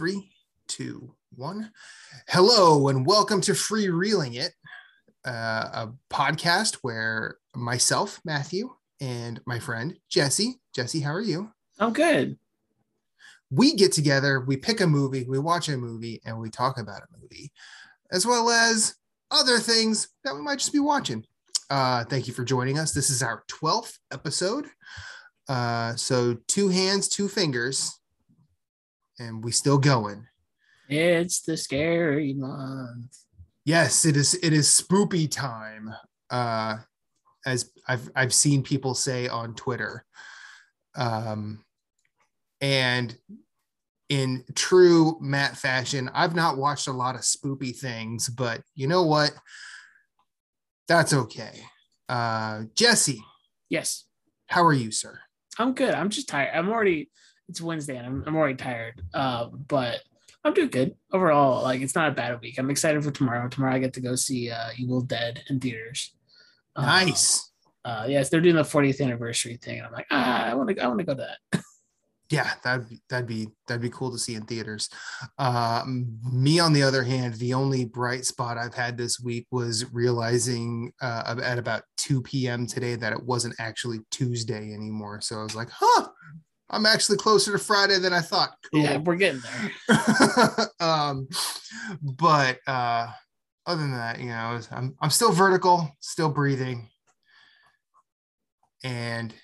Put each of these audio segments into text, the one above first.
Three, two, one. Hello, and welcome to Free Reeling It, uh, a podcast where myself, Matthew, and my friend Jesse. Jesse, how are you? I'm good. We get together, we pick a movie, we watch a movie, and we talk about a movie, as well as other things that we might just be watching. Uh, thank you for joining us. This is our 12th episode. Uh, so, two hands, two fingers, and we still going. It's the scary month. Yes, it is. It is spoopy time. Uh, as I've I've seen people say on Twitter. Um, and in true Matt fashion, I've not watched a lot of spoopy things, but you know what? That's okay. Uh, Jesse, Yes, how are you, sir? I'm good. I'm just tired. I'm already. It's Wednesday and I'm, I'm already tired. Uh, but I'm doing good overall. Like it's not a bad week. I'm excited for tomorrow. Tomorrow I get to go see uh, Evil Dead in theaters. Uh, Nice. Uh, yes, they're doing the 40th anniversary thing, and I'm like, ah, I want to. I want to go to that. Yeah, that'd be, that'd be that'd be cool to see in theaters. Uh, me, on the other hand, the only bright spot I've had this week was realizing uh, at about 2 p.m. today that it wasn't actually Tuesday anymore. So I was like, huh, I'm actually closer to Friday than I thought. Cool. Yeah, we're getting there. um, but uh, other than that, you know, I'm I'm still vertical, still breathing, and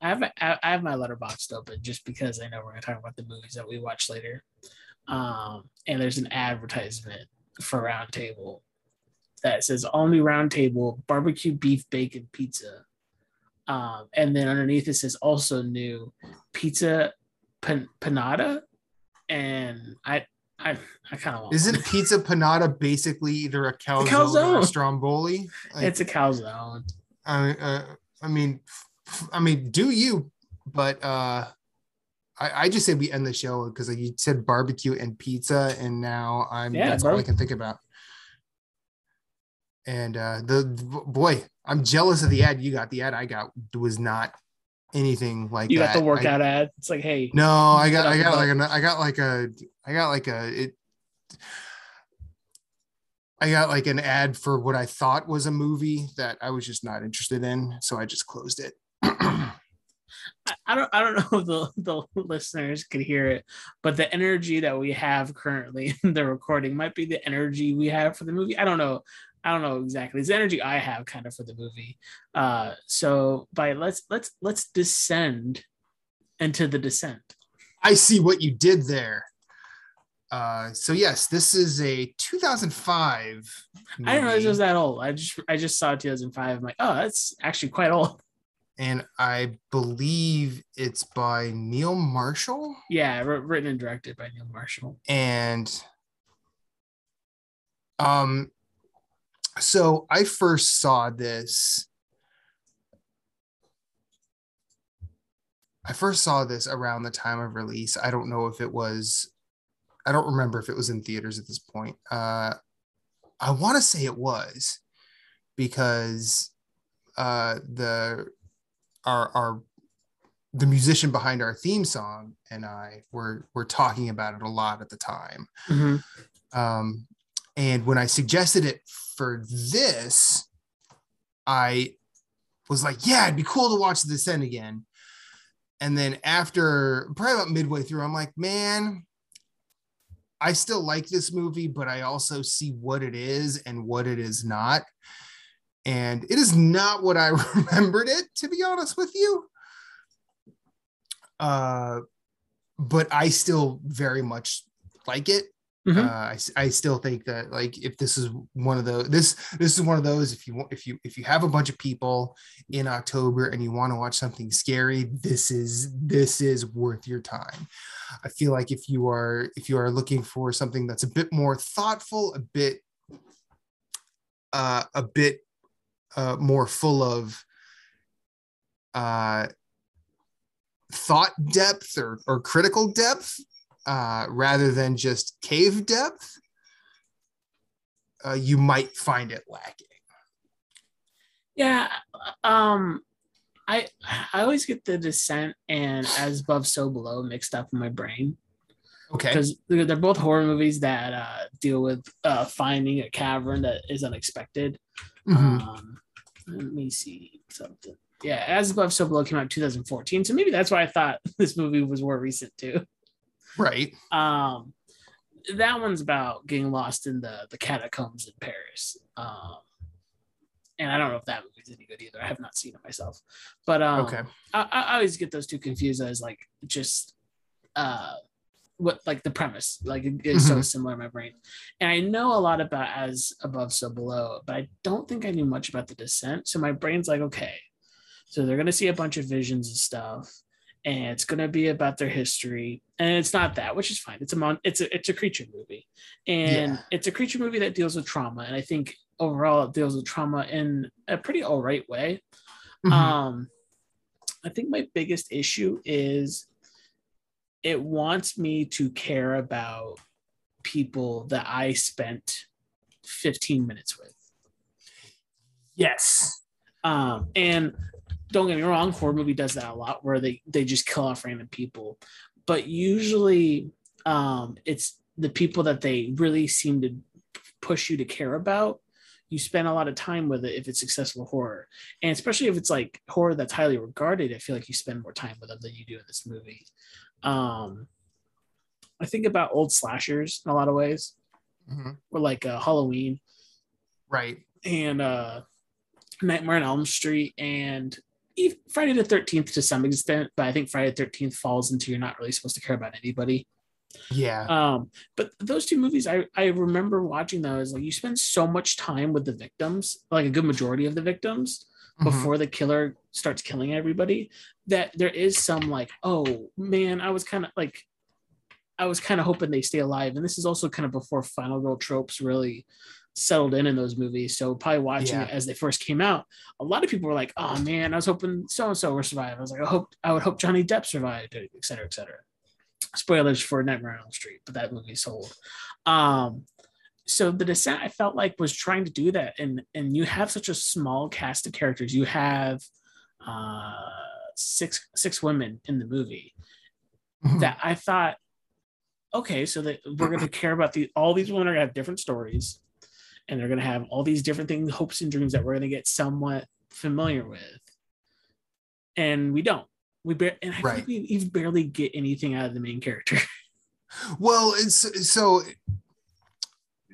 I have I have my letterbox open just because I know we're gonna talk about the movies that we watch later. Um, and there's an advertisement for Roundtable that says only Roundtable barbecue beef bacon pizza. Um, and then underneath it says also new pizza pan- panada, and I I I kind of want. Isn't pizza panada basically either a calzone, or a stromboli? Like, it's a calzone. I, uh, I mean, I mean, do you? But uh, I, I just say we end the show because like you said barbecue and pizza, and now I'm Yeah, that's all I can think about. And uh, the boy, I'm jealous of the ad you got. The ad I got was not anything like You that. got the I- workout ad. It's like, hey, no, I got, I got like a, I got like a, I got like a, it, I got like an ad for what I thought was a movie that I was just not interested in, so I just closed it. I- I don't I don't know if the, the listeners could hear it, but the energy that we have currently in the recording might be the energy we have for the movie. I don't know. I don't know exactly. It's the energy I have kind of for the movie. Uh so by let's let's let's descend into the descent. I see what you did there. Uh, so yes, this is a 2005. I didn't realize movie, it was that old. I just I just saw 2005. I'm like, oh, that's actually quite old. and I believe it's by Neil Marshall. Yeah, wr- written and directed by Neil Marshall. and um so i first saw this i first saw this around the time of release i don't know if it was i don't remember if it was in theaters at this point uh i want to say it was because uh the our our the musician behind our theme song and I were were talking about it a lot at the time. Mhm. Um, and when I suggested it for this, I was like, "Yeah, it'd be cool to watch The Descent again." And then after probably about midway through, I'm like, "Man, I still like this movie, but I also see what it is and what it is not." And it is not what I remembered it, to be honest with you uh but i still very much like it Mhm. uh I, I still think that like if this is one of those this this is one of those if you want if you if you have a bunch of people in october and you want to watch something scary this is this is worth your time i feel like if you are if you are looking for something that's a bit more thoughtful a bit uh a bit uh more full of uh thought depth or, or critical depth uh, rather than just cave depth, uh, you might find it lacking. Yeah, um, I I always get the descent and as above so below mixed up in my brain. Okay. because they're, they're both horror movies that uh, deal with uh, finding a cavern that is unexpected. Mhm. Um, let me see something. Yeah, As Above, So Below came out in 2014, so maybe that's why I thought this movie was more recent too. Right. Um, that one's about getting lost in the the catacombs in Paris. Um, and I don't know if that movie's any good either. I have not seen it myself, but um, Okay. I, I always get those two confused as like just uh what like the premise like it- it's so Mhm. similar in my brain and i know a lot about as above so below but i don't think i knew much about the descent so my brain's like okay so they're going to see a bunch of visions and stuff and it's going to be about their history and it's not that which is fine it's a mon- it's a it's a creature movie and Yeah. it's a creature movie that deals with trauma and i think overall it deals with trauma in a pretty all right way Mhm. um, I think my biggest issue is it wants me to care about people that I spent 15 minutes with. yes. Um, and don't get me wrong, horror movie does that a lot where they they just kill off random people, but usually um, it's the people that they really seem to push you to care about. You spend a lot of time with it if it's successful horror, and especially if it's like horror that's highly regarded. I feel like you spend more time with them than you do in this movie. Um, I think about old slashers in a lot of ways, Mhm. or like uh, Halloween Right. and uh Nightmare on Elm Street and Friday the 13th to some extent, but I think Friday the 13th falls into you're not really supposed to care about anybody. Yeah. Um, but those two movies, I, I remember watching those. Like you spend so much time with the victims, like a good majority of the victims, Mhm. before the killer starts killing everybody, that there is some like, oh man, I was kind of like I was kind of hoping they stay alive. And this is also kind of before final girl tropes really settled in in those movies. So probably watching Yeah. it as they first came out, a lot of people were like, "Oh man, I was hoping so and so would survive." I was like, "I hope I would hope Johnny Depp survived," et cetera, et cetera. Spoilers for Nightmare on Elm Street, but that movie sold. Um, so the descent I felt like was trying to do that, and and you have such a small cast of characters. You have uh, six six women in the movie Mhm. that I thought, okay, so that we're going to care about the all these women are going to have different stories, and they're going to have all these different things, hopes and dreams that we're going to get somewhat familiar with, and we don't. We bar- and I Right. think we even barely get anything out of the main character. Well, it's so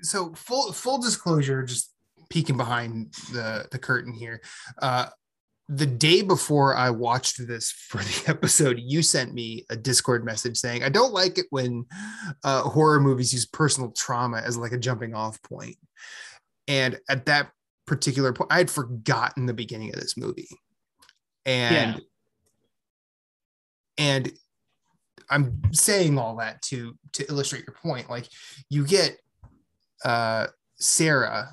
so full full disclosure, just peeking behind the the curtain here. Uh the day before I watched this for the episode, you sent me a Discord message saying, I don't like it when uh, horror movies use personal trauma as like a jumping off point. And at that particular point, I had forgotten the beginning of this movie. And Yeah. and I'm saying all that to to illustrate your point. Like you get uh Sarah,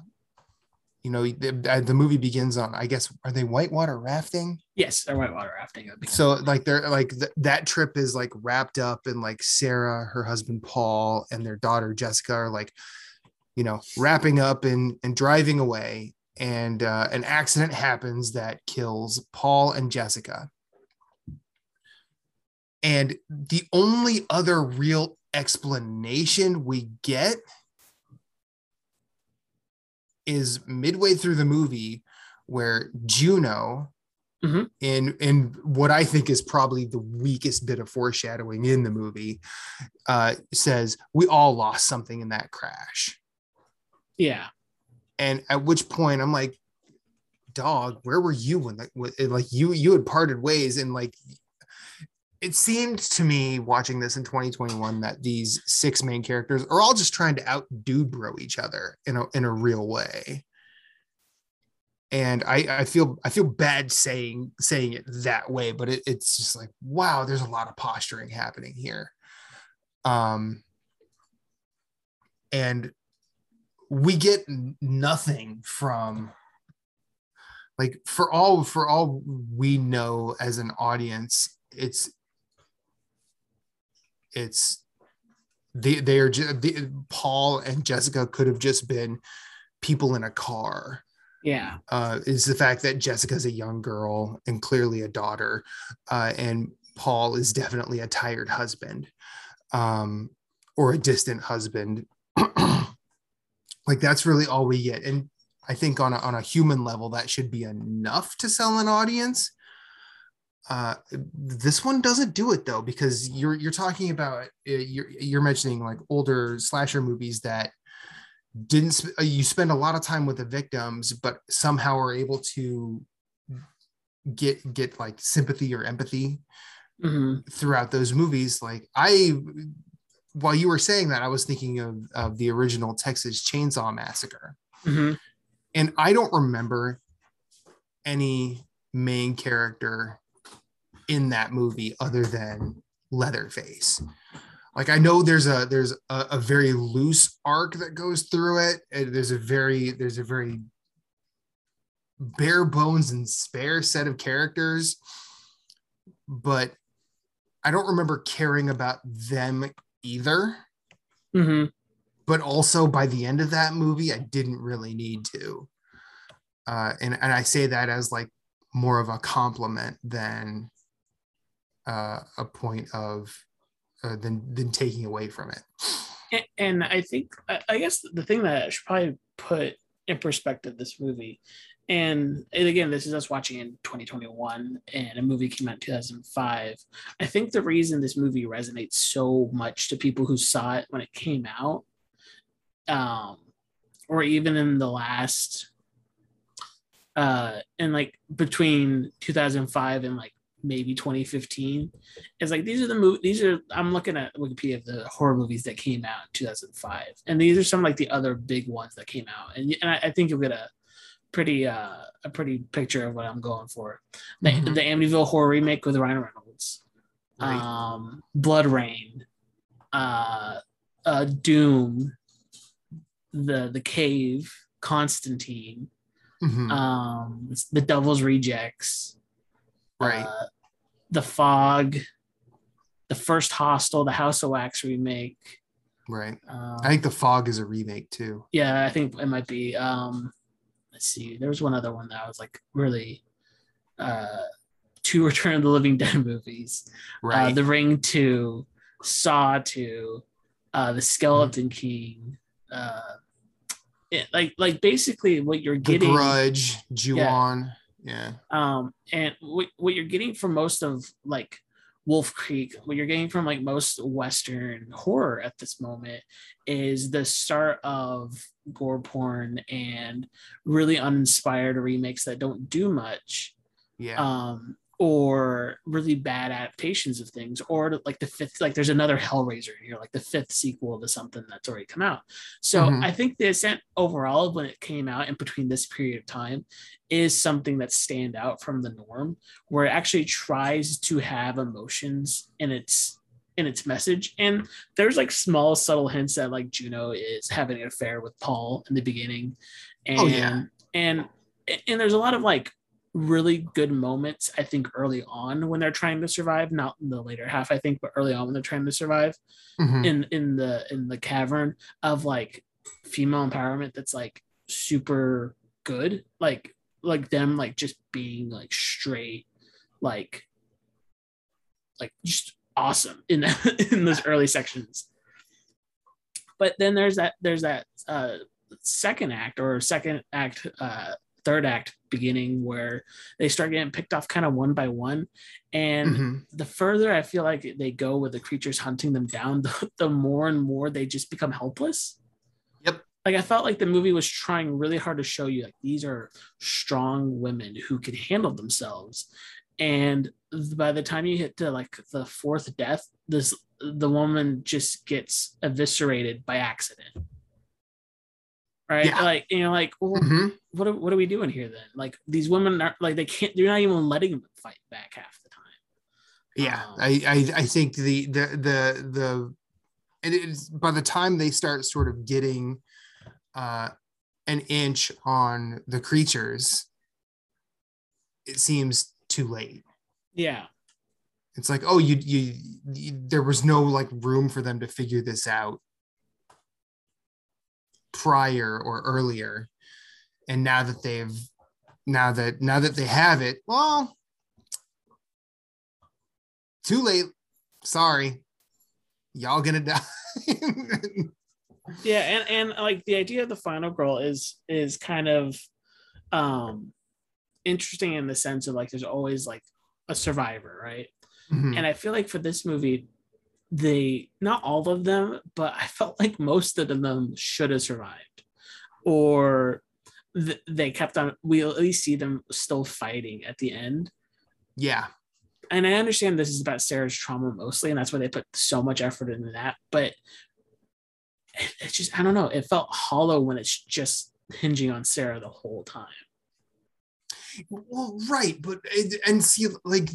you know, the, uh, the movie begins on, I guess, are they whitewater rafting? yes, they're whitewater rafting. So like they're like th- that trip is like wrapped up in like Sarah, her husband Paul, and their daughter Jessica are like, you know, wrapping up and and driving away, and uh, an accident happens that kills Paul and Jessica. And the only other real explanation we get is midway through the movie where Juno in in what I think is probably the weakest bit of foreshadowing in the movie, uh, says we all lost something in that crash. yeah, And at which point I'm like, dog, where were you when like when- like you you had parted ways and like it seemed to me watching this in 2021 that these six main characters are all just trying to out dude bro each other in a in a real way. And I, I feel I feel bad saying saying it that way, but it, it's just like wow, there's a lot of posturing happening here. Um and we get nothing from like for all for all we know as an audience it's it's they they are just they, paul and jessica could have just been people in a car yeah, uh, is the fact that Jessica's a young girl and clearly a daughter, uh, and Paul is definitely a tired husband. Um, or a distant husband. like that's really all we get. And I think on a, on a human level, that should be enough to sell an audience. Uh, this one doesn't do it though, because you're you're talking about uh, you're you're mentioning like older slasher movies that didn't sp- uh, you spend a lot of time with the victims, but somehow are able to get get like sympathy or empathy hmm throughout those movies. Like I, while you were saying that, I was thinking of, of the original Texas Chainsaw Massacre, hmm and I don't remember any main character in that movie other than Leatherface. Like I know there's a there's a, a very loose arc that goes through it. and there's a very there's a very bare bones and spare set of characters, but I don't remember caring about them either. hmm But also by the end of that movie, I didn't really need to. Uh, and and I say that as like more of a compliment than uh, a point of uh, than than taking away from it. And, and I think I, guess the thing that I should probably put in perspective this movie, and, and again, this is us watching in 2021, and a movie came out in 2005. I think the reason this movie resonates so much to people who saw it when it came out, um, or even in the last, uh, in like between 2005 and like maybe 2015 It's like these are the movie these are i'm looking at wikipedia of the horror movies that came out in 2005 and these are some like the other big ones that came out. And, and I, I think you'll get a pretty uh a pretty picture of what i'm going for. The, Mhm. the amityville horror remake with ryan reynolds. Right. um BloodRayne. Uh uh doom. The the cave. Constantine. Mhm. um the devil's rejects right. uh, the Fog, the first Hostel, the House of Wax remake. right. Um, I think The Fog is a remake too. yeah, I think it might be. Um, let's see. There was one other one that was like really uh, two Return of the Living Dead movies. Right. Uh, the Ring Two, Saw Two, uh, The Skeleton King. Uh, it, like like basically what you're getting the. Grudge, Ju-on. Yeah. Um and what, what you're getting from most of like wolf creek what you're getting from like most western horror at this moment is the start of gore porn and really uninspired remakes that don't do much Yeah. um or really bad adaptations of things or like the fifth like there's another hellraiser in here like the fifth sequel to something that's already come out so Mhm. i think the ascent overall of when it came out in between this period of time is something that stand out from the norm where it actually tries to have emotions in its in its message and there's like small subtle hints that like juno is having an affair with paul in the beginning and Oh, yeah. and and there's a lot of like really good moments i think early on when they're trying to survive not in the later half i think but early on when they're trying to survive Mhm. in in the in the cavern of like female empowerment that's like super good like like them like just being like straight like like just awesome in in those early sections but then there's that there's that uh second act or second act uh third act beginning where they start getting picked off kind of one by one and Mhm. the further I feel like they go with the creatures hunting them down, the, the more and more they just become helpless. Yep. Like I felt like the movie was trying really hard to show you like these are strong women who can handle themselves. And by the time you hit to like the fourth death, this the woman just gets eviscerated by accident. Right? Yeah. Like you know, like, well, Mhm. what are, what are we doing here then? Like these women are like they can't they're not even letting them fight back half the time. Yeah. Um, I, I I think the the the the it is by the time they start sort of getting uh an inch on the creatures, it seems too late. Yeah. It's like, oh, you, you, you there was no like room for them to figure this out prior or earlier. And now that they've now that now that they have it, well, too late. Sorry. y'all gonna die. yeah, and and like the idea of the final girl is is kind of um interesting in the sense of like there's always like a survivor, right? Mhm. And I feel like for this movie, they not all of them, but I felt like most of them should have survived, or th- they kept on. We'll at least see them still fighting at the end. yeah, And I understand this is about Sarah's trauma mostly, and that's why they put so much effort into that. But it, it just, I don't know, it felt hollow when it's just hinging on Sarah the whole time. Well, right, but and see, like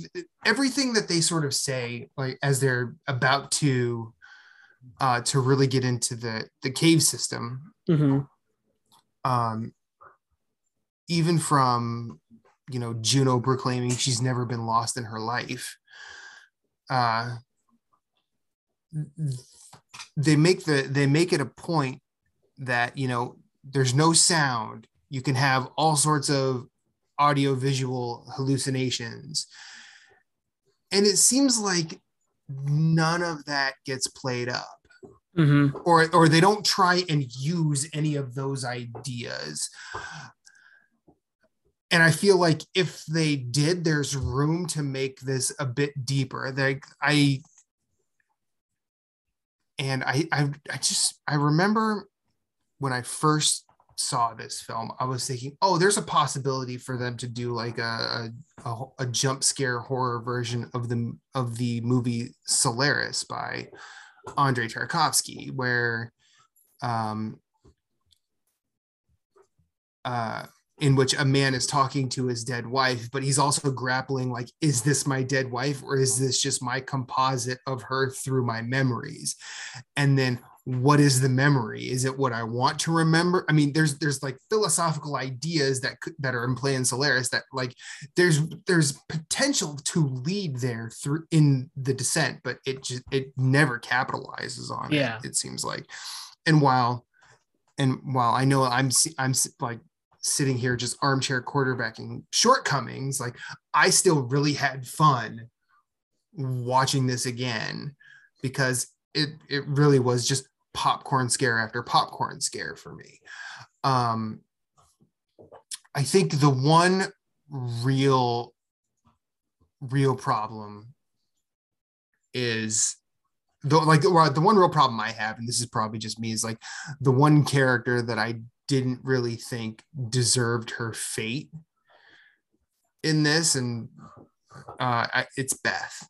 everything that they sort of say, like as they're about to, uh, to really get into the the cave system, Mm-hmm. um, even from you know Juno proclaiming she's never been lost in her life, uh, they make the they make it a point that you know there's no sound. You can have all sorts of audio visual hallucinations, and it seems like none of that gets played up. Mm-hmm. or or they don't try and use any of those ideas. And i feel like if they did there's room to make this a bit deeper. Like i and I, I i just i remember when i first saw this film i was thinking oh there's a possibility for them to do like a a, a, jump scare horror version of the of the movie solaris by Andrei Tarkovsky, where um, uh, in which a man is talking to his dead wife, but he's also grappling like, is this my dead wife or is this just my composite of her through my memories? And then what is the memory? Is it what I want to remember? I mean, there's there's like philosophical ideas that that are in play in Solaris that like there's there's potential to lead there through in the descent, but it just it never capitalizes on Yeah. it. It seems like, and while and while I know I'm I'm like sitting here just armchair quarterbacking shortcomings, like I still really had fun watching this again because it it really was just popcorn scare after popcorn scare for me. Um, I think the one real real problem is the like the one real problem I have, and this is probably just me, is like the one character that I didn't really think deserved her fate in this, and uh, I, it's Beth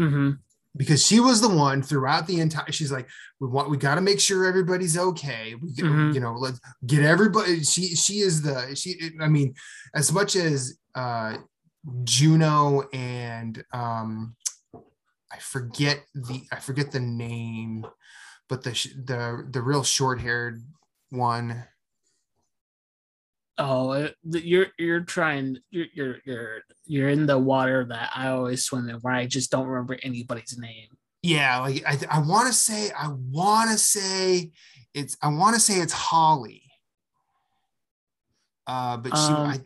Mm-hmm. Because she was the one throughout the entire. She's like, we want, we got to make sure everybody's okay. We, Mhm. you know, let's get everybody. She, she is the she. I mean, as much as uh, Juno and um, I forget the I forget the name, but the sh- the the real short haired one. Oh, you're you're trying you're you're you're you're in the water that I always swim in, where I just don't remember anybody's name. Yeah, like I I want to say I want to say it's I want to say it's Holly. Uh, but she Um, I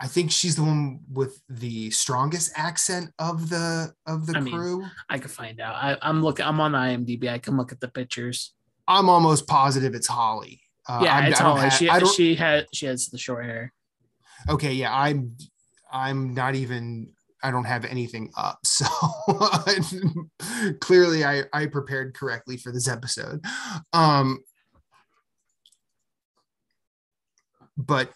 I think she's the one with the strongest accent of the of the I mean, crew. I could find out. I, I'm looking. I'm on IMDb. I can look at the pictures. I'm almost positive it's Holly. Uh, yeah, I'm- it's I don't Holly. ha- she she had she has the short hair. okay yeah i'm i'm not even i don't have anything up so clearly i i prepared correctly for this episode um but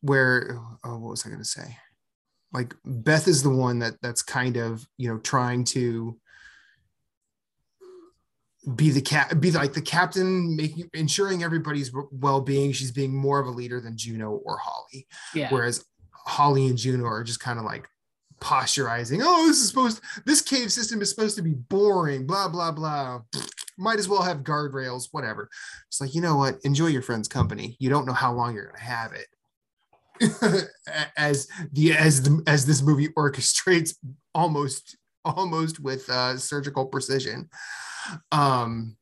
where oh what was i going to say like beth is the one that that's kind of you know trying to be the cat be like the captain making ensuring everybody's well-being she's being more of a leader than juno or holly Yeah. whereas Holly and Juno are just kind of like posturizing. Oh, this is supposed. This cave system is supposed to be boring. Blah blah blah. Might as well have guardrails. Whatever. It's like you know what? Enjoy your friend's company. You don't know how long you're gonna have it. as the as the as this movie orchestrates almost almost with uh, surgical precision. Um,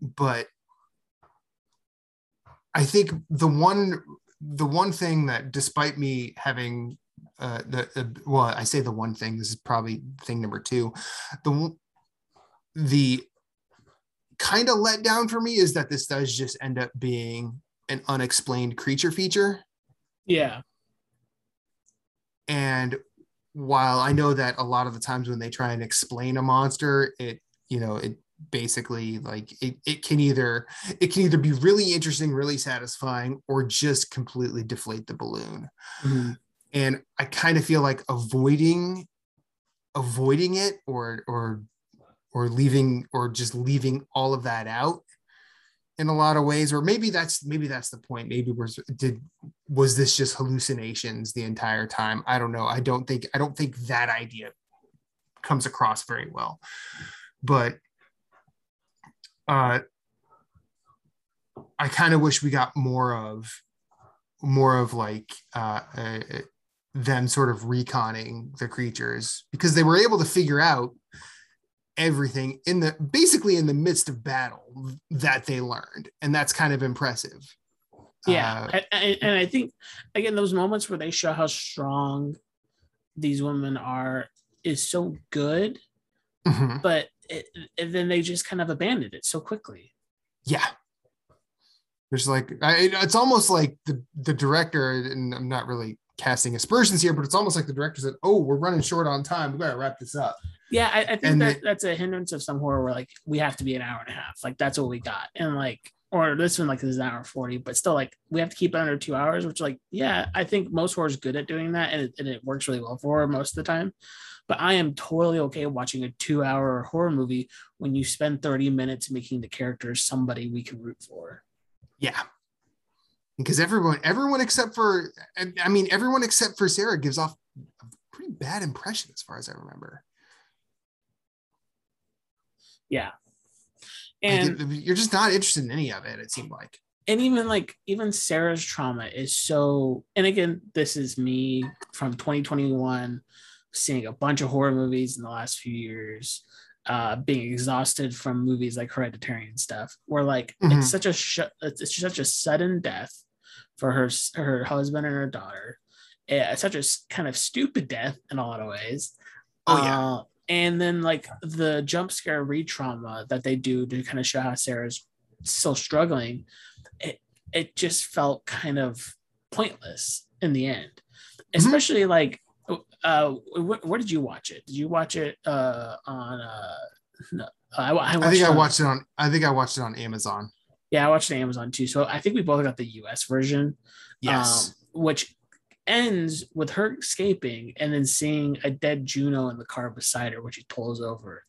but I think the one the one thing that despite me having uh, the, the well, I say the one thing. This is probably thing number two. The the kind of let down for me is that this does just end up being an unexplained creature feature. Yeah. And while I know that a lot of the times when they try and explain a monster, it you know it basically like it, it can either it can either be really interesting really satisfying or just completely deflate the balloon mm-hmm. and i kind of feel like avoiding avoiding it or or or leaving or just leaving all of that out in a lot of ways or maybe that's maybe that's the point. Maybe was did was this just hallucinations the entire time? I don't know. I don't think i don't think that idea comes across very well. But uh, I kind of wish we got more of more of like uh, uh, them sort of reconning the creatures because they were able to figure out everything in the basically in the midst of battle that they learned and that's kind of impressive yeah uh, and, and i think again those moments where they show how strong these women are is so good mm-hmm. but it, and then they just kind of abandoned it so quickly. Yeah. There's like, I, it's almost like the, the director, and I'm not really casting aspersions here, but it's almost like the director said, Oh, we're running short on time. We got to wrap this up. Yeah. I, I think and that that's a hindrance of some horror where like we have to be an hour and a half. Like that's what we got. And like, or this one like this is an hour 40 but still like we have to keep it under two hours which like yeah i think most horror is good at doing that and it, and it works really well for most of the time but I am totally okay watching a two hour horror movie when you spend 30 minutes making the characters somebody we can root for. Yeah. Because everyone, everyone except for, I mean, everyone except for Sarah gives off a pretty bad impression as far as I remember. Yeah. And like you're just not interested in any of it, it seemed like. And even like, even Sarah's trauma is so, and again, this is me from 2021 seeing a bunch of horror movies in the last few years, uh, being exhausted from movies like Hereditary and stuff. Where like mm-hmm. it's such a sh- it's such a sudden death for her her husband and her daughter. It's such a kind of stupid death in a lot of ways. Oh yeah. Uh, and then like the jump scare re-trauma that they do to kind of show how Sarah's still struggling, it it just felt kind of pointless in the end. Mm-hmm. Especially mm-hmm. like uh, wh- where did you watch it? Did you watch it uh, on? Uh, no, I, I, I think I watched it on. I think I watched it on Amazon. Yeah, I watched it on Amazon too. So I think we both got the U.S. version. Yes. Um, which ends with her escaping and then seeing a dead Juno in the car beside her, which he pulls over.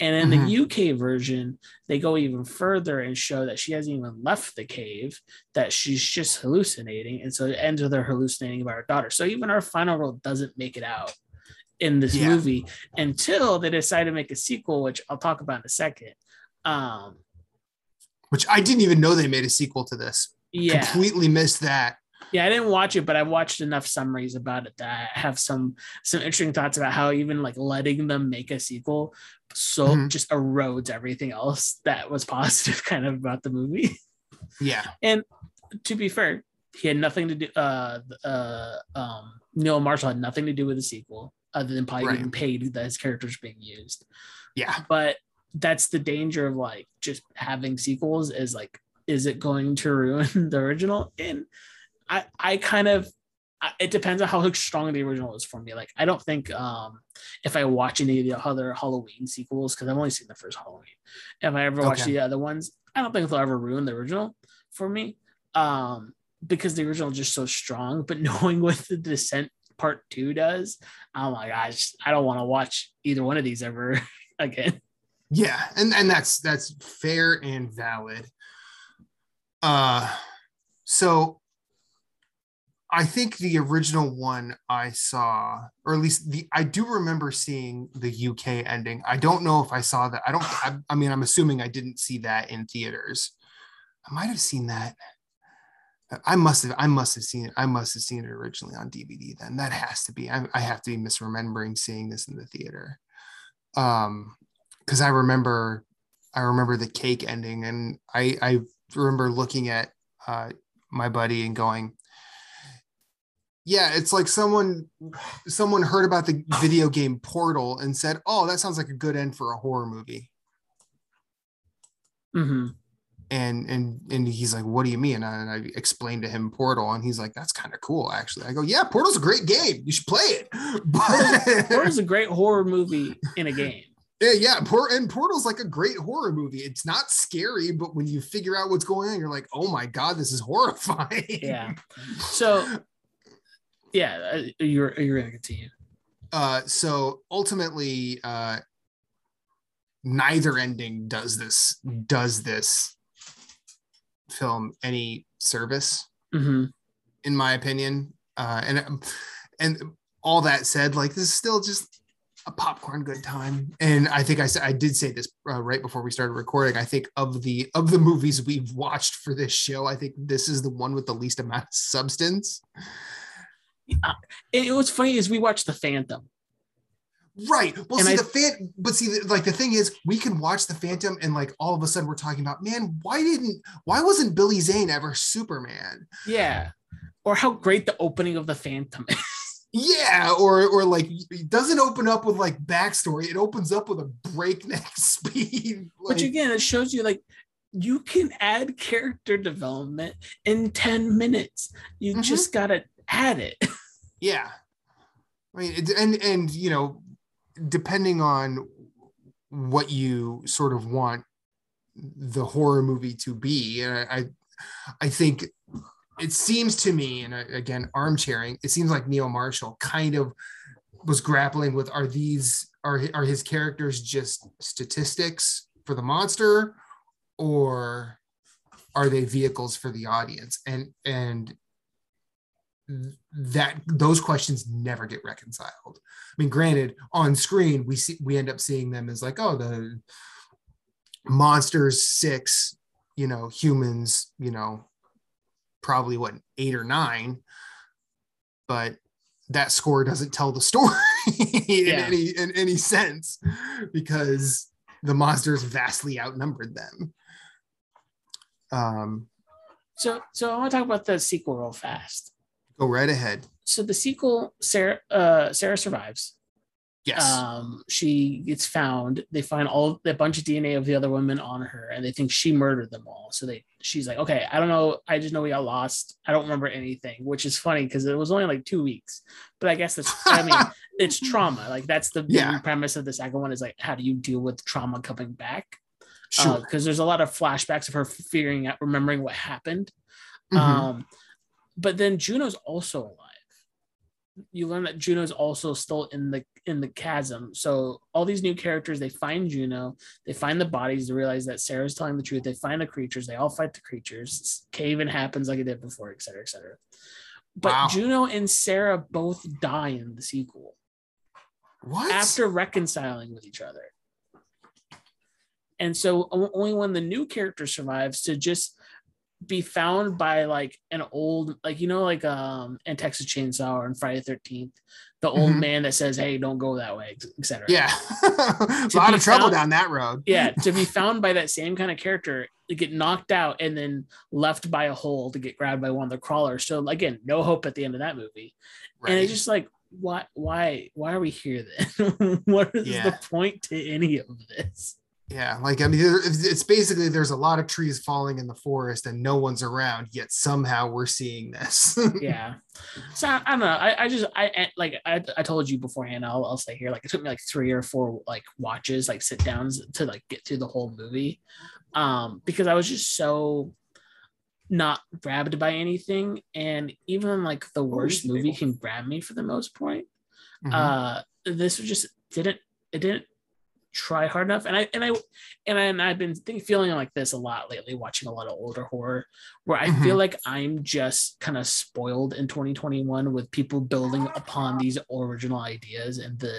And in mm-hmm. the UK version, they go even further and show that she hasn't even left the cave, that she's just hallucinating. And so it ends with her hallucinating about her daughter. So even our final girl doesn't make it out in this yeah. movie until they decide to make a sequel, which I'll talk about in a second. Um, which I didn't even know they made a sequel to this. Yeah. Completely missed that. Yeah, I didn't watch it, but I watched enough summaries about it that I have some some interesting thoughts about how even like letting them make a sequel so mm-hmm. just erodes everything else that was positive kind of about the movie. Yeah. And to be fair, he had nothing to do uh uh um Neil Marshall had nothing to do with the sequel other than probably right. getting paid that his character's being used. Yeah. But that's the danger of like just having sequels is like is it going to ruin the original? And I I kind of it depends on how strong the original is for me. Like I don't think um if I watch any of the other Halloween sequels because I've only seen the first Halloween. If I ever watch okay. the other ones, I don't think they'll ever ruin the original for me. Um because the original is just so strong. But knowing what the Descent Part Two does, oh my gosh, I don't want to watch either one of these ever again. Yeah, and and that's that's fair and valid. Uh, so I think the original one I saw, or at least the I do remember seeing the UK ending. I don't know if I saw that. I don't. I, I mean, I'm assuming I didn't see that in theaters. I might have seen that. I must have. I must have seen it. I must have seen it originally on DVD. Then that has to be. I, I have to be misremembering seeing this in the theater. Um, because I remember, I remember the cake ending, and I I remember looking at uh my buddy and going Yeah, it's like someone someone heard about the video game Portal and said, "Oh, that sounds like a good end for a horror movie." hmm And and and he's like, "What do you mean?" And I, and I explained to him Portal, and he's like, "That's kind of cool, actually." I go, "Yeah, Portal's a great game. You should play it." But Portal's a great horror movie in a game. yeah, yeah, Port and Portal's like a great horror movie. It's not scary, but when you figure out what's going on, you're like, "Oh my god, this is horrifying." Yeah. So, yeah, uh, you're you're gonna continue. uh so ultimately uh neither ending does this does this film any service hmm in my opinion. Uh and and all that said like this is still just a popcorn good time. And i think i said i did say this uh, right before we started recording. I think of the of the movies we've watched for this show i think this is the one with the least amount of substance It, was funny is we watched The Phantom. Right. Well, And see I- the fan, but see, the- like the thing is, we can watch the Phantom, and like all of a sudden, we're talking about, man, why didn't, why wasn't Billy Zane ever Superman? Yeah. Or how great the opening of The Phantom is. Yeah, or or like it doesn't open up with like backstory. It opens up with a breakneck speed. Which again, it shows you like you can add character development in 10 minutes. You Mhm. just gotta add it. yeah, I mean, and and you know, depending on what you sort of want the horror movie to be, and I, I, I think it seems to me, and uh, again, armchairing, it seems like Neil Marshall kind of was grappling with are these are are his characters just statistics for the monster, or are they vehicles for the audience? And and that those questions never get reconciled. I mean, granted, on screen we see we end up seeing them as like, oh, the monsters six, you know, humans, you know, probably what eight or nine, but that score doesn't tell the story in Yeah. any in any sense because the monsters vastly outnumbered them. Um, So so I want to talk about the sequel real fast. Go right ahead. So the sequel, Sarah uh Sarah survives. Yes. Um, she gets found. They find all a bunch of DNA of the other women on her, and they think she murdered them all. So they, she's like, okay, I don't know. I just know we got lost. I don't remember anything, which is funny because it was only like two weeks. But I guess that's, I mean, it's trauma. Like that's the Yeah. premise of the second one is like, how do you deal with trauma coming back? sure. Because there's a lot of flashbacks of her figuring out, remembering what happened. Mhm. Um, but then Juno's also alive. You learn that Juno's also still in the in the chasm. So all these new characters, they find Juno, they find the bodies, they realize that Sarah's telling the truth. They find the creatures, they all fight the creatures. Cave-in happens like it did before, et cetera, et cetera. But Wow. Juno and Sarah both die in the sequel what? after reconciling with each other. And so only when the new character survives to just be found by like an old, like you know, like um in Texas Chainsaw or in Friday 13th, the old Mhm. man that says, Hey, don't go that way, etc. yeah. a lot of trouble found- down that road. Yeah, to be found by that same kind of character, to get knocked out and then left by a hole to get grabbed by one of the crawlers. So again, no hope at the end of that movie. And it's just like, why, why, why are we here then? what is Yeah. the point to any of this? Yeah, like I mean, it's basically there's a lot of trees falling in the forest and no one's around, yet somehow we're seeing this. Yeah. So I, I don't know. I, I just I like I, I told you beforehand. I'll I'll say here like it took me like three or four like watches like sit downs to like get through the whole movie, um because I was just so not grabbed by anything and even like the worst movie can grab me for the most part Mhm. uh this was just didn't it didn't try hard enough. And i and i and, I, i've been think, feeling like this a lot lately watching a lot of older horror where i feel like i'm just kind of spoiled in 2021 with people building upon these original ideas and the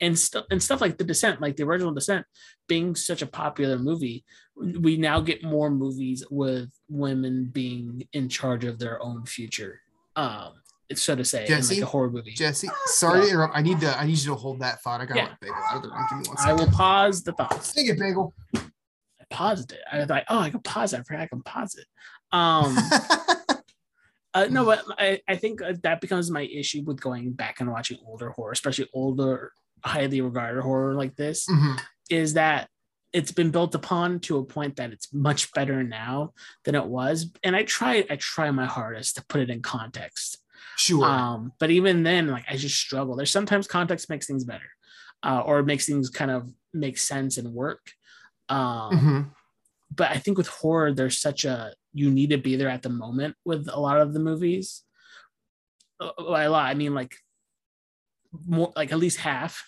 and stuff and stuff like the descent like the original descent being such a popular movie we now get more movies with women being in charge of their own future. Um so to say in Jesse? like a horror movie Jesse, sorry Yeah. to interrupt. I need to I need you to hold that thought. I got Yeah. a bagel out of the room. Give me one I will pause the thought. Take it, bagel. I paused it. I was like, oh, I can pause it. I forgot I can pause it. Um, Uh, no, but I, I think uh, that becomes my issue with going back and watching older horror, especially older, highly regarded horror like this, Mhm. is that it's been built upon to a point that it's much better now than it was. And I try, I try my hardest to put it in context. Sure. Um, but even then, like I just struggle. There's sometimes context makes things better, uh, or makes things kind of make sense and work. Um, Mhm. but I think with horror, there's such a you need to be there at the moment with a lot of the movies. Uh, By a lot, I mean like more like at least half.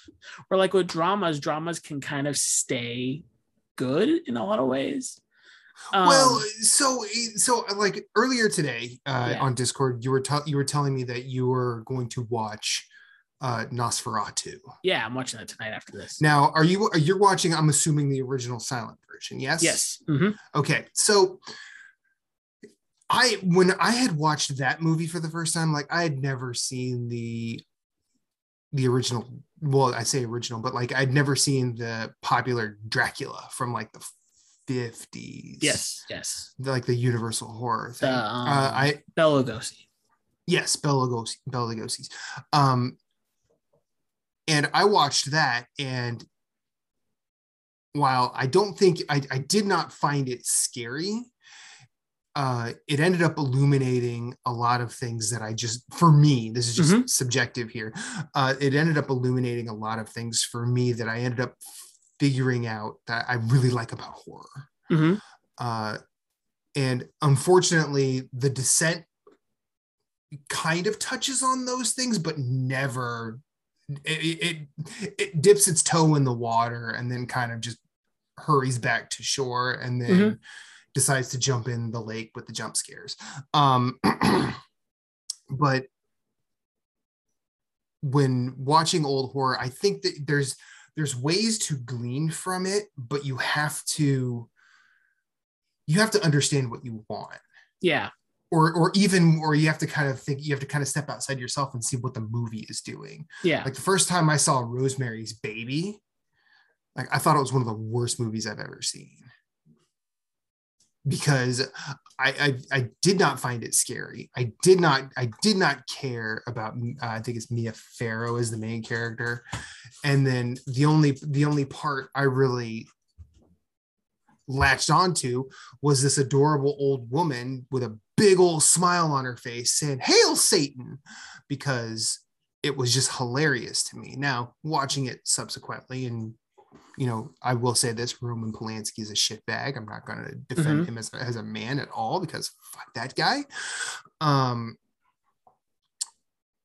Or like with dramas, dramas can kind of stay good in a lot of ways. Um, well, so so like earlier today uh, Yeah. on Discord, you were tell you were telling me that you were going to watch uh, Nosferatu. yeah, I'm watching that tonight after this. Now, are you are you're watching? I'm assuming the original silent version. Yes. Yes. Mhm. Okay. So I when I had watched that movie for the first time, like I had never seen the the original. Well, I say original, but like I'd never seen the popular Dracula from like the 50s. Yes. Yes. like the universal horror thing. The, um, uh, I Bela Lugosi. yes, Bela Lugosi, Bela Lugosi's. Um, and I watched that, and while I don't think I, I did not find it scary, uh, it ended up illuminating a lot of things that I just, for me, this is just Mhm. subjective here. Uh, it ended up illuminating a lot of things for me that I ended up figuring out that I really like about horror. Mhm. Uh, and unfortunately, the descent kind of touches on those things, but never. It, it it dips its toe in the water and then kind of just hurries back to shore and then decides to jump in the lake with the jump scares. Um, but when watching old horror, I think that there's there's ways to glean from it, but you have to you have to understand what you want Yeah. or or even or you have to kind of think you have to kind of step outside yourself and see what the movie is doing Yeah. like the first time i saw rosemary's baby like i thought it was one of the worst movies i've ever seen because I, I I did not find it scary. I did not I did not care about uh, I think it's Mia Farrow as the main character, and then the only the only part I really latched onto was this adorable old woman with a big old smile on her face saying "Hail Satan," because it was just hilarious to me. Now watching it subsequently and you know, I will say this: Roman Polanski is a shitbag. I'm not going to defend him as a, as a man at all because fuck that guy. Um,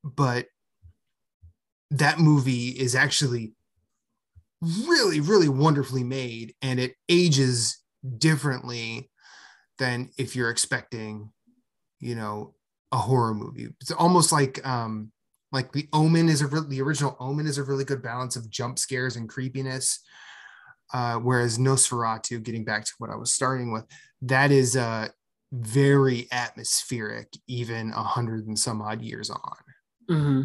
but that movie is actually really, really wonderfully made, and it ages differently than if you're expecting, you know, a horror movie. It's almost like um, like the Omen is a re- the original Omen is a really good balance of jump scares and creepiness. Uh, whereas Nosferatu, getting back to what I was starting with, that is uh, very atmospheric, even a hundred and some odd years on. hmm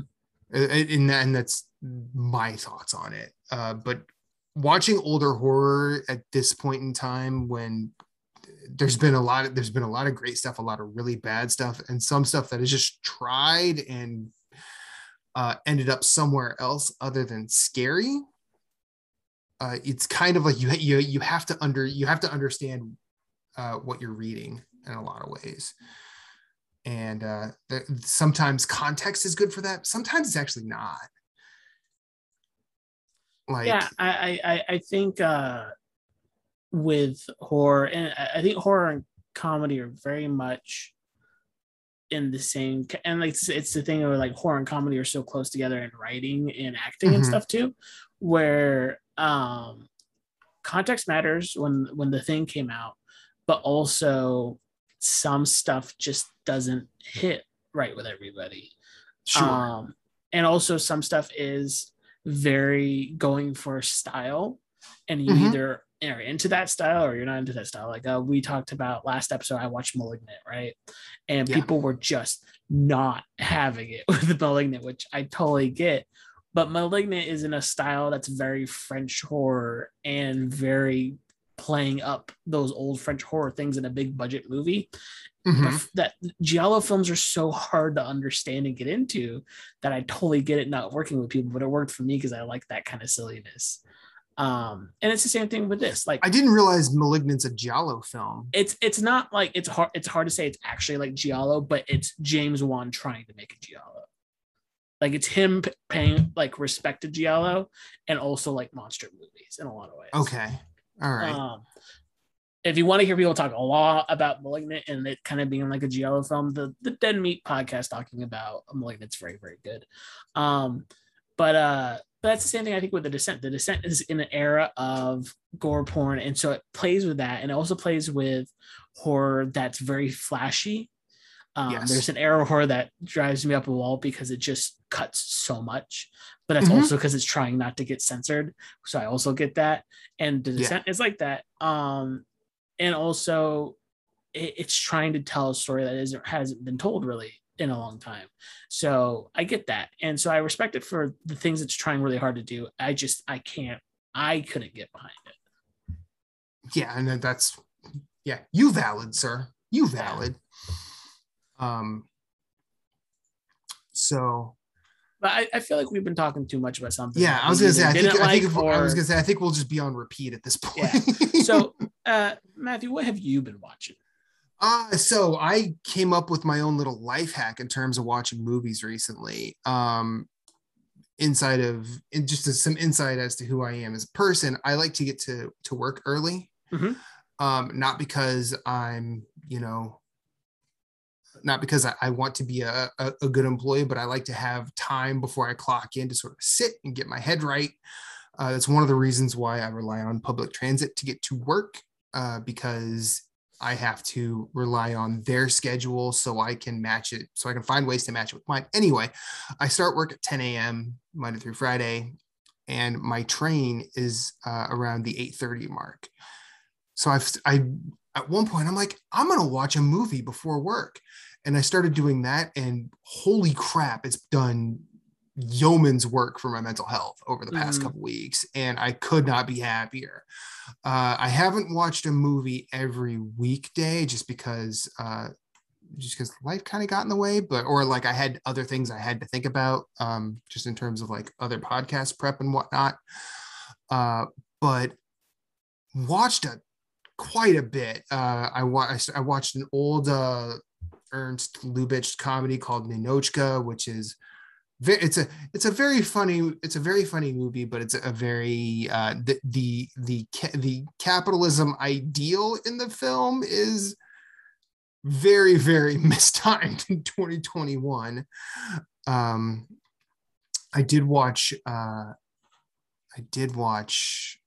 Uh, and, and that's my thoughts on it. Uh, but watching older horror at this point in time, when there's been a lot of there's been a lot of great stuff, a lot of really bad stuff, and some stuff that is just tried and uh, ended up somewhere else other than scary. Uh, it's kind of like you you you have to under you have to understand uh, what you're reading in a lot of ways and uh, th- sometimes context is good for that. Sometimes it's actually not. Like, yeah I, I I- think uh with horror and I- think horror and comedy are very much in the same and like it's, it's the thing where like horror and comedy are so close together in writing and acting and Mhm. stuff too where um context matters when when the thing came out but also some stuff just doesn't hit right with everybody sure, um, and also some stuff is very going for style, and you Mhm. either are into that style or you're not into that style. Like uh, we talked about last episode, I watched *Malignant*, right? And Yeah. people were just not having it with the *Malignant*, which I totally get. But *Malignant* is in a style that's very French horror and very playing up those old French horror things in a big budget movie. Mhm. That Giallo films are so hard to understand and get into that I totally get it not working with people, but it worked for me because I like that kind of silliness. Um, and it's the same thing with this. Like I didn't realize *Malignant's* a Giallo film. it's it's not like it's hard it's hard to say it's actually like Giallo, but it's James Wan trying to make a Giallo. Like it's him paying like respect to Giallo and also like monster movies in a lot of ways. Okay, all right. Um, if you want to hear people talk a lot about *Malignant* and it kind of being like a Giallo film, the the Dead Meat podcast talking about *Malignant's* very very good. Um, but uh, but that's the same thing I think with *The Descent*. *The Descent* is in an era of gore porn, and so it plays with that, and it also plays with horror that's very flashy. Um, Yes. There's an of horror that drives me up a wall because it just cuts so much, but that's Mhm. also because it's trying not to get censored. So I also get that, and the Yeah. is like that. Um, and also it, it's trying to tell a story that isn't hasn't been told really in a long time. So I get that, and so I respect it for the things it's trying really hard to do. I just I can't, I couldn't get behind it. yeah, and that's yeah, you valid, sir. You valid. Um. So But I, I feel like we've been talking too much about something. yeah, I was gonna say. I think didn't I think like if, I was gonna say I think we'll just be on repeat at this point. Yeah. so uh Matthew, what have you been watching? Uh, so I came up with my own little life hack in terms of watching movies recently. Um, inside of and just some insight as to who I am as a person, I like to get to to work early. Mhm. Um, not because I'm, you know, not because I, I want to be a, a, a good employee, but I like to have time before I clock in to sort of sit and get my head right. Uh, that's one of the reasons why I rely on public transit to get to work uh, because I have to rely on their schedule so I can match it, so I can find ways to match it with mine. Anyway, I start work at 10 a.m. Monday through Friday, and my train is uh, around the 8:30 mark. So I've I at one point I'm like I'm gonna watch a movie before work, and I started doing that, and holy crap, it's done yeoman's work for my mental health over the past Mhm. couple weeks, and I could not be happier. Uh, I haven't watched a movie every weekday just because uh, just because life kind of got in the way, but or like I had other things I had to think about, um, just in terms of like other podcast prep and whatnot. Uh, but watched a quite a bit. Uh, I, wa- I I watched an old uh, Ernst Lubitsch comedy called Ninotchka, which is ve- it's a it's a very funny it's a very funny movie, but it's a very uh, the the the ca- the capitalism ideal in the film is very very mistimed in 2021. Um, I did watch uh, I did watch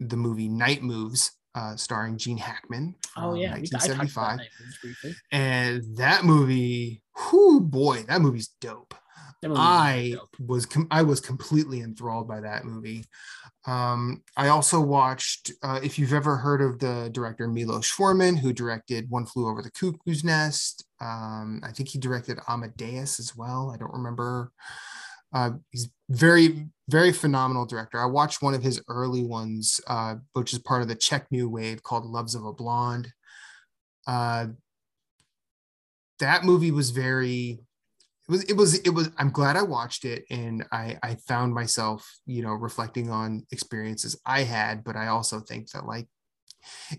the movie Night Moves, uh, starring Gene Hackman. Oh yeah, I talked about 1975 Night Moves briefly. and that movie, whoo boy, that movie's dope. That movie I dope. was com- I was completely enthralled by that movie. Um, I also watched. Uh, if you've ever heard of the director Milos Forman, who directed One Flew Over the Cuckoo's Nest, um, I think he directed Amadeus as well. I don't remember. Uh, he's very very phenomenal director. I watched one of his early ones, uh, which is part of the Czech New Wave called Loves of a Blonde. Uh, that movie was very it was it was it was i'm glad i watched it and i i found myself you know reflecting on experiences i had but i also think that like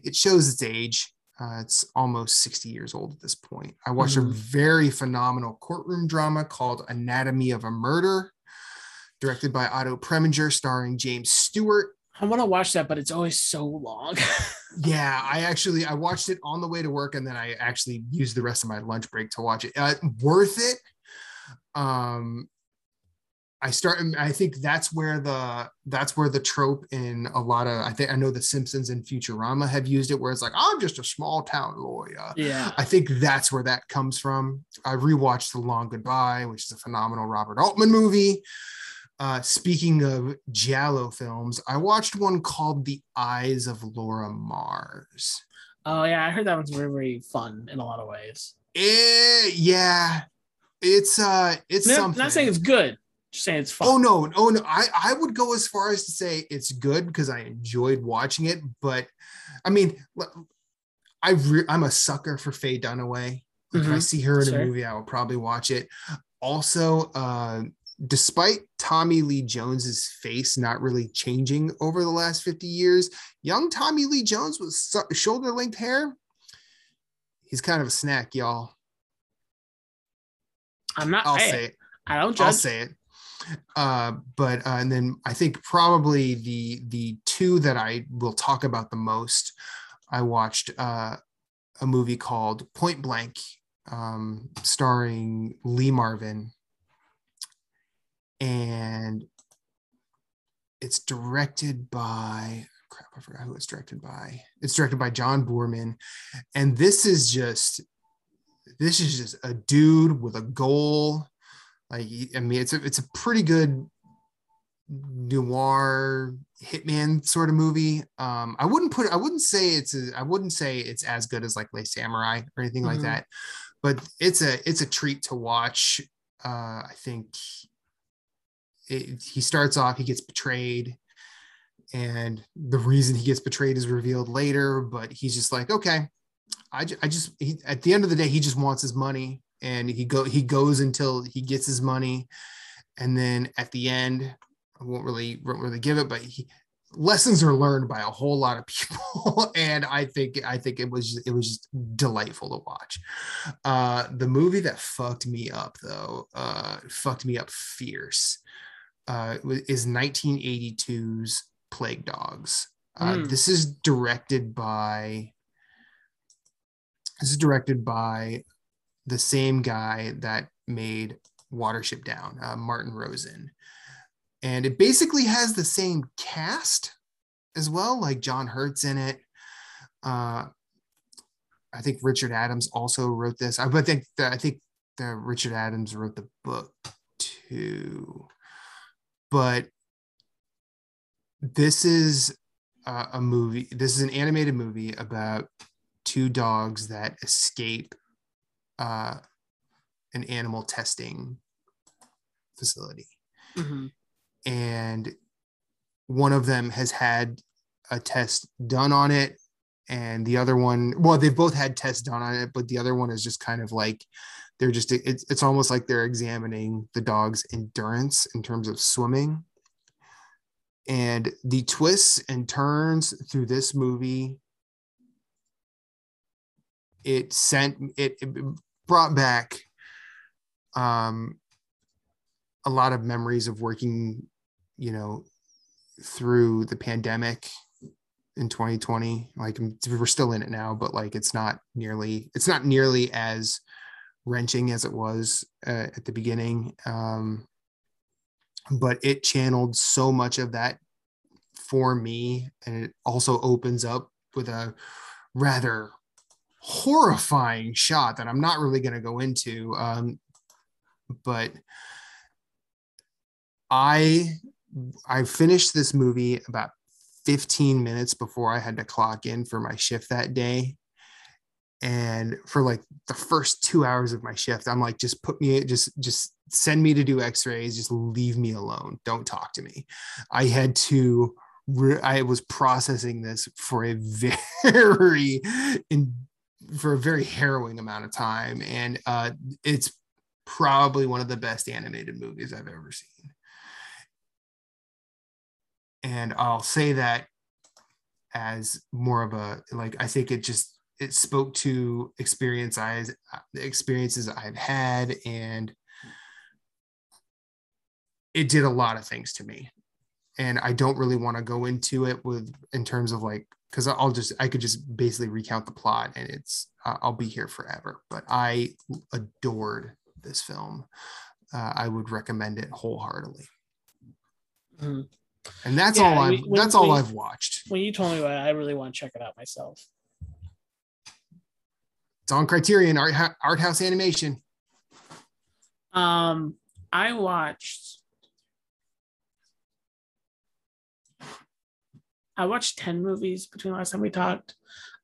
it shows its age uh, it's almost 60 years old at this point i watched Mhm. a very phenomenal courtroom drama called anatomy of a murder directed by otto preminger starring james stewart I want to watch that, but it's always so long. yeah i actually i watched it on the way to work and then i actually used the rest of my lunch break to watch it uh, worth it um i start i think that's where the that's where the trope in a lot of i think i know the simpsons and futurama have used it where it's like i'm just a small town lawyer yeah. I think that's where that comes from. I rewatched The Long Goodbye, which is a phenomenal Robert Altman movie. Uh, speaking of Giallo films, I watched one called The Eyes of Laura Mars. Oh yeah, I heard that one's very, very fun in a lot of ways. Eh, yeah, it's uh, it's No, something. not saying it's good. Just saying it's fun. Oh no, oh no. I, I would go as far as to say it's good because I enjoyed watching it, but I mean I re- I'm a sucker for Faye Dunaway. Like mm-hmm. If I mm-hmm. see her in sure. a movie, I will probably watch it. Also, uh, despite Tommy Lee Jones's face not really changing over the last 50 years, young Tommy Lee Jones with shoulder length hair, he's kind of a snack, y'all. I'm not. I'll say it. I don't judge. I'll say it. Uh, but uh, and then I think probably the the two that I will talk about the most. I watched uh, a movie called Point Blank, um, starring Lee Marvin, and it's directed by crap. I forgot who it's directed by. It's directed by John Boorman, and this is just this is just a dude with a goal. Like I mean, it's a it's a pretty good noir hitman sort of movie. Um, I wouldn't put I wouldn't say it's a, I wouldn't say it's as good as like Le Samouraï or anything mm-hmm. like that, but it's a it's a treat to watch. Uh, I think it, he starts off he gets betrayed. And the reason he gets betrayed is revealed later but he's just like okay I, I just he, at the end of the day he just wants his money. And he go he goes until he gets his money. And then at the end I won't really won't really give it but he lessons are learned by a whole lot of people. And i think i think it was it was just delightful to watch. Uh the movie that fucked me up though uh fucked me up fierce uh is 1982's plague dogs uh, mm. this is directed by this is directed by the same guy that made Watership Down, uh, Martin Rosen. And it basically has the same cast as well, like John Hurt's in it. Uh, I think Richard Adams also wrote this. I, but think that, I think that Richard Adams wrote the book too. But this is uh, a movie. This is an animated movie about two dogs that escape uh, an animal testing facility. Mm-hmm. And one of them has had a test done on it. And the other one, well, they've both had tests done on it, but the other one is just kind of like they're just, it's, it's almost like they're examining the dog's endurance in terms of swimming. And the twists and turns through this movie it sent it, it brought back um, a lot of memories of working, you know, through the pandemic in 2020. Like we're still in it now, but like it's not nearly it's not nearly as wrenching as it was uh, at the beginning. Um, but it channeled so much of that for me, and it also opens up with a rather horrifying shot that I'm not really going to go into. Um, but I I finished this movie about 15 minutes before I had to clock in for my shift that day. And for like the first two hours of my shift, I'm like, just put me, just, just send me to do x-rays. Just leave me alone. Don't talk to me. I had to, I was processing this for a very in, for a very harrowing amount of time, and uh, it's probably one of the best animated movies I've ever seen. And I'll say that as more of a like I think it just it spoke to experience I experiences I've had and it did a lot of things to me. And I don't really want to go into it with in terms of like because I'll just I could just basically recount the plot and it's uh, I'll be here forever. But I adored this film. Uh, I would recommend it wholeheartedly. Mm. And that's yeah, all I've that's all I've watched. When you told me about it, I really want to check it out myself. It's on Criterion Art, art House Animation. Um, I watched I watched 10 movies between last time we talked.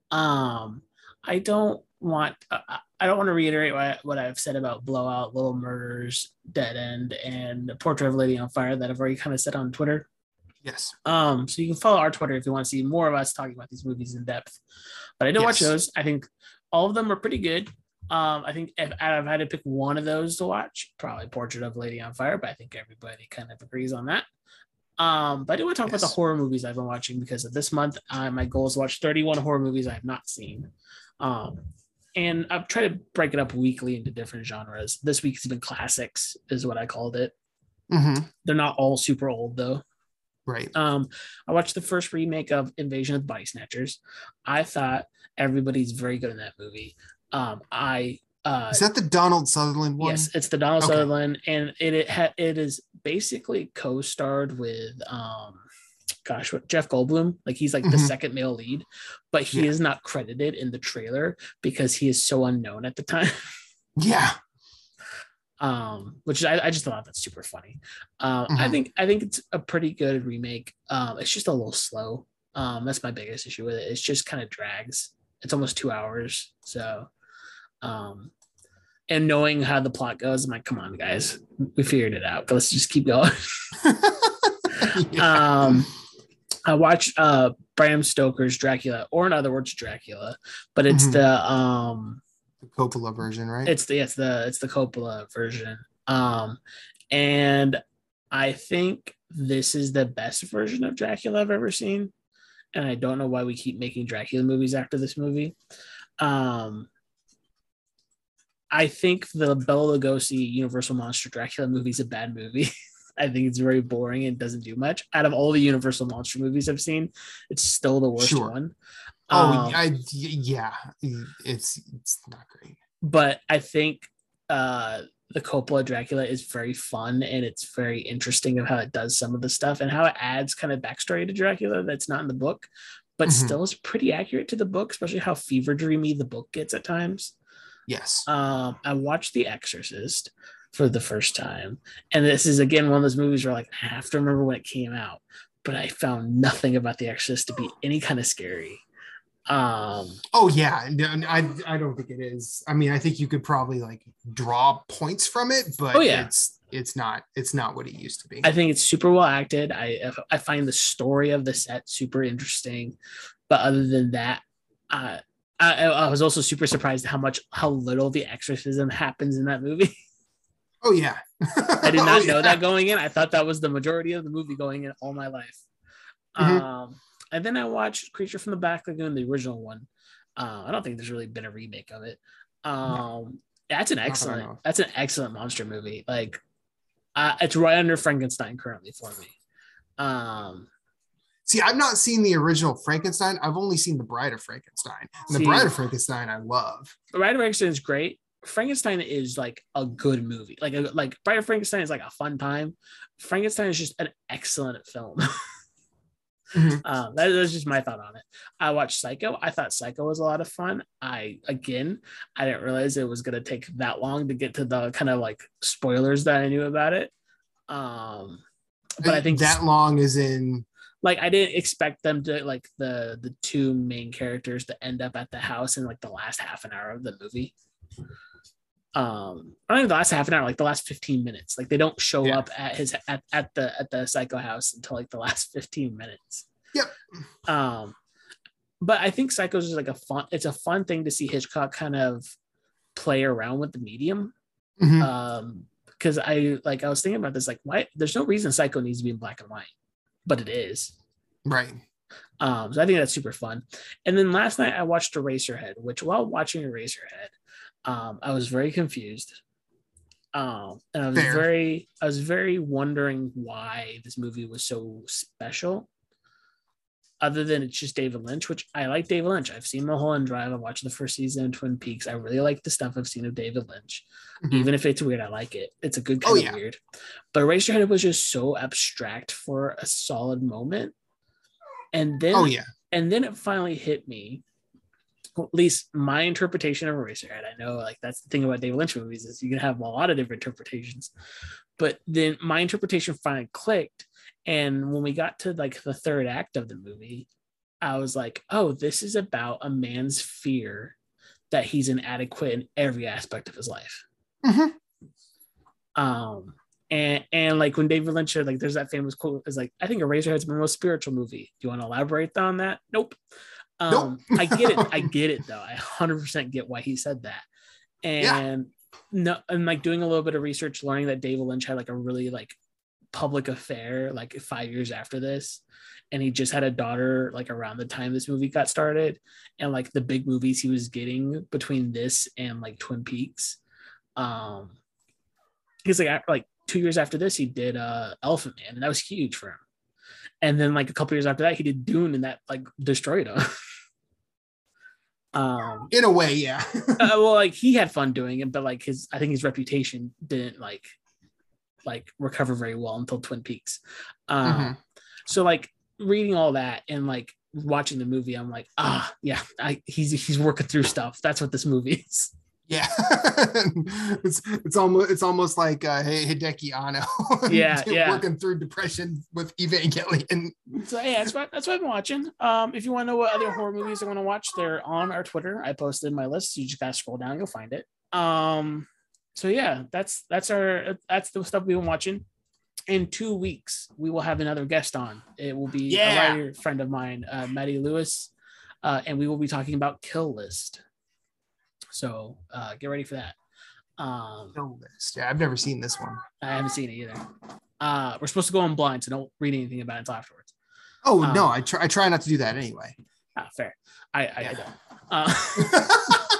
Um, I don't want I don't want to reiterate what, what I've said about Blowout, Little Murders, Dead End, and Portrait of a Lady on Fire that I've already kind of said on Twitter. Yes. Um, so you can follow our Twitter if you want to see more of us talking about these movies in depth. But I did watch Yes. those. I think all of them are pretty good. Um, I think if I've had to pick one of those to watch, probably Portrait of a Lady on Fire, but I think everybody kind of agrees on that. Um, but I do want to talk about the horror movies I've been watching because of this month, uh, my goal is to watch 31 horror movies I have not seen. Um, and I've tried to break it up weekly into different genres. This week's been classics, is what I called it. hmm They're not all super old though. Right. Um, I watched the first remake of Invasion of the Body Snatchers. I thought everybody's very good in that movie. Um, I uh, Is that the Donald Sutherland one? yes, it's the Donald Okay. Sutherland, and it it, ha- it is basically co-starred with um, gosh, what Jeff Goldblum. Like he's like the Mhm. second male lead, but he Yeah. is not credited in the trailer because he is so unknown at the time. Yeah. um which I, I just thought that's super funny um i Mhm. think i think it's a pretty good remake um it's just a little slow um that's my biggest issue with it it's just kind of drags it's almost two hours so um and knowing how the plot goes i'm like come on guys we figured it out let's just keep going Yeah. um i watched uh bram stoker's dracula or in other words dracula but it's Mhm. the um the Coppola version, right? it's the it's the it's the Coppola version. Um, and I think this is the best version of Dracula I've ever seen. And I don't know why we keep making Dracula movies after this movie. Um, I think the Bela Lugosi Universal Monster Dracula movie is a bad movie. I think it's very boring and doesn't do much. Out of all the Universal Monster movies I've seen, it's still the worst Sure. one. oh, Um, I yeah. It's it's not great. but I think uh the Coppola Dracula is very fun and it's very interesting of how it does some of the stuff and how it adds kind of backstory to Dracula that's not in the book, but Mhm. still is pretty accurate to the book, especially how fever dreamy the book gets at times. Yes. Um, I watched The Exorcist for the first time, and this is again one of those movies where like I have to remember when it came out, but I found nothing about The Exorcist to be any kind of scary. Um, Oh yeah. I I don't think it is. I mean, I think you could probably like draw points from it, but Oh, yeah. it's it's not it's not what it used to be. I think it's super well acted. I I find the story of the set super interesting, but other than that, uh, I I was also super surprised how much how little the exorcism happens in that movie. oh yeah. I did Oh, not know yeah. that going in. I thought that was the majority of the movie going in all my life. Mhm. Um, and then I watched Creature from the Black Lagoon, the original one. Uh, I don't think there's really been a remake of it. Um, that's an that I know excellent. That's an excellent monster movie. Like, uh, it's right under Frankenstein currently for me. Um, See, I've not seen the original Frankenstein. I've only seen the Bride of Frankenstein. And the See- Bride of Frankenstein I love. The Bride of Frankenstein is great. Frankenstein is like a good movie. Like a, like Bride of Frankenstein is like a fun time. Frankenstein is just an excellent film. Mhm. um, that, was just my thought on it. I watched Psycho. I thought Psycho was a lot of fun. I again, I didn't realize it was gonna take that long to get to the kind of like spoilers that I knew about it. Um, but I think that long is in like I didn't expect them to like the the two main characters to end up at the house in like the last half an hour of the movie. Um, not even the last half an hour, like the last 15 minutes. Like they don't show Yeah. up at his at, at the at the psycho house until like the last 15 minutes. Yep. Um, but I think Psychos is like a fun, it's a fun thing to see Hitchcock kind of play around with the medium. Mhm. Um, because I like I was thinking about this, like, why there's no reason Psycho needs to be in black and white, but it is. right. Um, so I think that's super fun. And then last night I watched Eraserhead, which while watching Eraserhead, um, I was very confused. Um, and I was Fair. very, I was very wondering why this movie was so special. Other than it's just David Lynch, which I like David Lynch. I've seen Mulholland Drive. I watched the first season of Twin Peaks. I really like the stuff I've seen of David Lynch. Mhm. Even if it's weird, I like it. It's a good Oh, kind of yeah. weird. But Eraserhead was just so abstract for a solid moment. And then Oh yeah. and then it finally hit me at least my interpretation of eraserhead i know like that's the thing about david lynch movies is you can have a lot of different interpretations but then my interpretation finally clicked and when we got to like the third act of the movie i was like oh this is about a man's fear that he's inadequate in every aspect of his life. Mhm. Um, and and like when David Lynch said, like there's that famous quote is like, I think Eraserhead's my most spiritual movie. Do you want to elaborate on that? Nope. Um, Nope. I get it. I get it though. I 100% get why he said that. Yeah. And no, and like doing a little bit of research, learning that David Lynch had like a really like public affair like five years after this, and he just had a daughter like around the time this movie got started, and like the big movies he was getting between this and like Twin Peaks, um, because like like two years after this he did uh Elephant Man, and that was huge for him, and then like a couple years after that he did Dune, and that like destroyed him. um In a way, yeah. uh, well like he had fun doing it but like his i think his reputation didn't like like recover very well until twin peaks um Mhm. so like reading all that and like watching the movie i'm like ah yeah I, he's he's working through stuff that's what this movie is yeah. it's it's almost it's almost like uh Hideaki Anno. Yeah, yeah. Working through depression with Evangelion. so yeah that's what that's what i've been watching um if you want to know what other horror movies i want to watch they're on our twitter i posted my list you just gotta scroll down you'll find it um so yeah that's that's our that's the stuff we've been watching in two weeks we will have another guest on it will be Yeah. a writer friend of mine uh maddie lewis uh and we will be talking about kill list so uh get ready for that um No list. Yeah, I've never seen this one. i haven't seen it either uh we're supposed to go on blind so don't read anything about it until afterwards Oh Um, no, I try I try not to do that anyway. ah, fair i i, I don't uh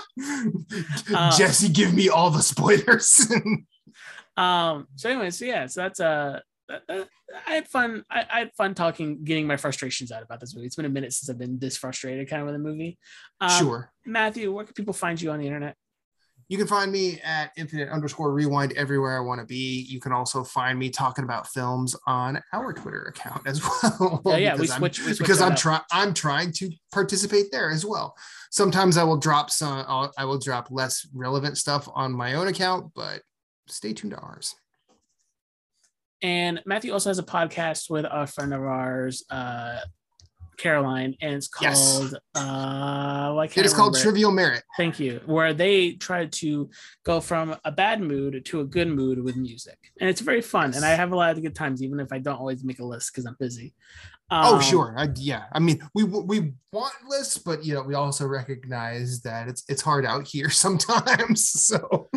Uh, Jesse, give me all the spoilers. Um. So, anyways, so yeah. So that's uh, I had fun. I, I had fun talking, getting my frustrations out about this movie. It's been a minute since I've been this frustrated, kind of with a movie. Um, sure. Matthew, where can people find you on the internet? You can find me at infinite underscore rewind everywhere I want to be. You can also find me talking about films on our Twitter account as well. Yeah, yeah, we because I'm- switch- we switch because I'm trying I'm trying to participate there as well. Sometimes I will drop some I'll, I will drop less relevant stuff on my own account, but stay tuned to ours. And Matthew also has a podcast with a friend of ours, uh, Caroline, and it's Yes. called uh, well, It is called remember. Trivial Merit. Thank you. Where they try to go from a bad mood to a good mood with music, and it's very fun. And I have a lot of good times, even if I don't always make a list because I'm busy. oh, Um, sure. I, yeah. I mean, we we want lists, but you know, we also recognize that it's it's hard out here sometimes. So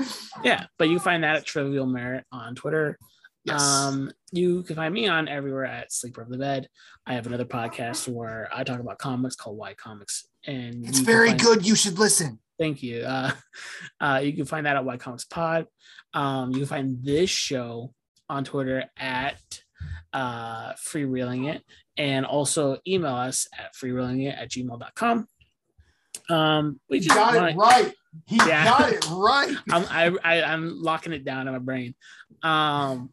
Yeah, but you find that at Trivial Merit on Twitter. Yes. Um, you can find me on everywhere at Sleeper of the Bed. I have another podcast where I talk about comics called Why Comics, and it's very find- good. You should listen. Thank you. Uh, uh, you can find that at Why Comics Pod. Um, you can find this show on Twitter at uh, Freereeling It, and also email us at freereelingit at gmail.com. Um, we He just got wanna- it right. He Yeah. got it right. I'm I, I I'm locking it down in my brain. Um,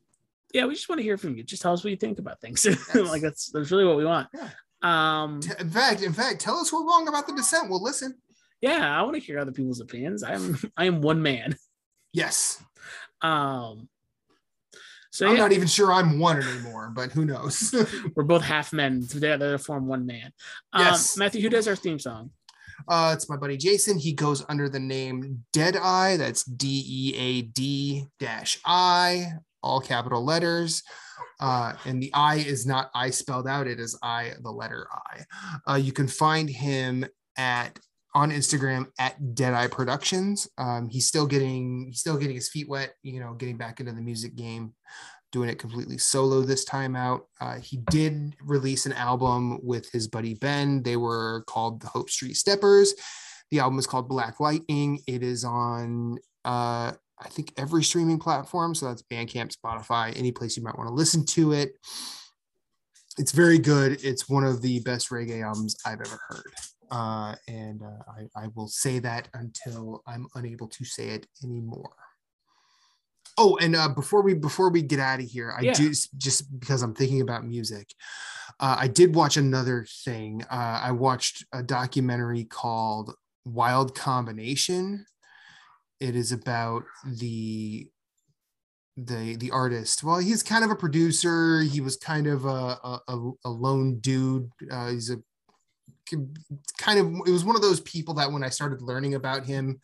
yeah, we just want to hear from you. Just tell us what you think about things. like that's that's really what we want. Yeah. Um, In fact, in fact, tell us we're wrong about the descent. We'll listen. yeah, I want to hear other people's opinions. I'm I am one man. Yes. Um, so I'm yeah, not even sure I'm one anymore, but who knows? we're both half men together to form one man. Um, Yes. Matthew, who does our theme song? uh, it's my buddy Jason. He goes under the name Deadeye. That's D E A D dash I, all capital letters. Uh, and the I is not I spelled out, it is I, the letter I. Uh, you can find him at on Instagram at Deadeye Productions. Um, he's still getting he's still getting his feet wet, you know, getting back into the music game, doing it completely solo this time out. Uh, he did release an album with his buddy Ben. They were called the Hope Street Steppers. The album is called Black Lightning. It is on uh, I think every streaming platform. So that's Bandcamp, Spotify, any place you might want to listen to it. It's very good. It's one of the best reggae albums I've ever heard. Uh, and uh, I, I will say that until I'm unable to say it anymore. Oh, and uh, before we before we get out of here, I Yeah. do just because I'm thinking about music. Uh, I did watch another thing. Uh, I watched a documentary called Wild Combination. It is about the the the artist. Well, he's kind of a producer. He was kind of a a, a- lone dude. Uh, he's a kind of it was one of those people that when I started learning about him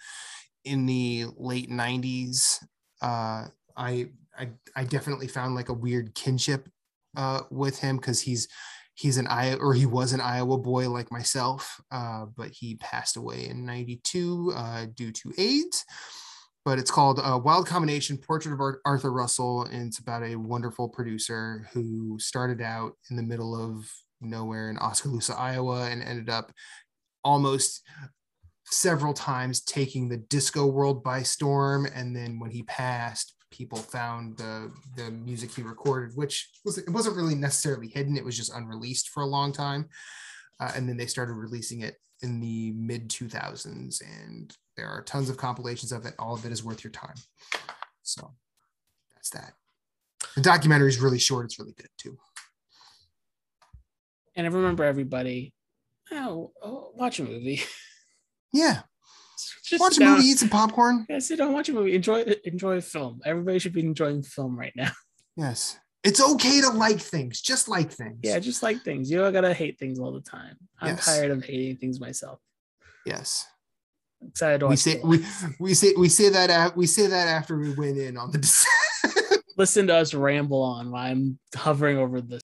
in the late 90s, uh, I, I I definitely found like a weird kinship uh, with him because he's he's an Iowa or he was an Iowa boy like myself, uh, but he passed away in 92 uh, due to AIDS. But it's called uh, Wild Combination Portrait of Arthur Russell. And it's about a wonderful producer who started out in the middle of nowhere in Oskaloosa, Iowa, and ended up almost several times taking the disco world by storm. And then when he passed, people found the the music he recorded, which was it wasn't really necessarily hidden; it was just unreleased for a long time. Uh, and then they started releasing it in the mid 2000s, and there are tons of compilations of it. All of it is worth your time. So that's that. The documentary is really short; it's really good too. And I remember everybody. Oh, oh watch a movie. Yeah, just watch a movie, eat some popcorn. Yeah, sit down, watch a movie, enjoy enjoy a film. Everybody should be enjoying film right now. Yes. It's okay to like things, just like things. Yeah, just like things. You don't gotta hate things all the time. I'm yes. tired of hating things myself. Yes. I'm excited to we say we, we say we say that we say that after we went in on the listen to us ramble on while I'm hovering over the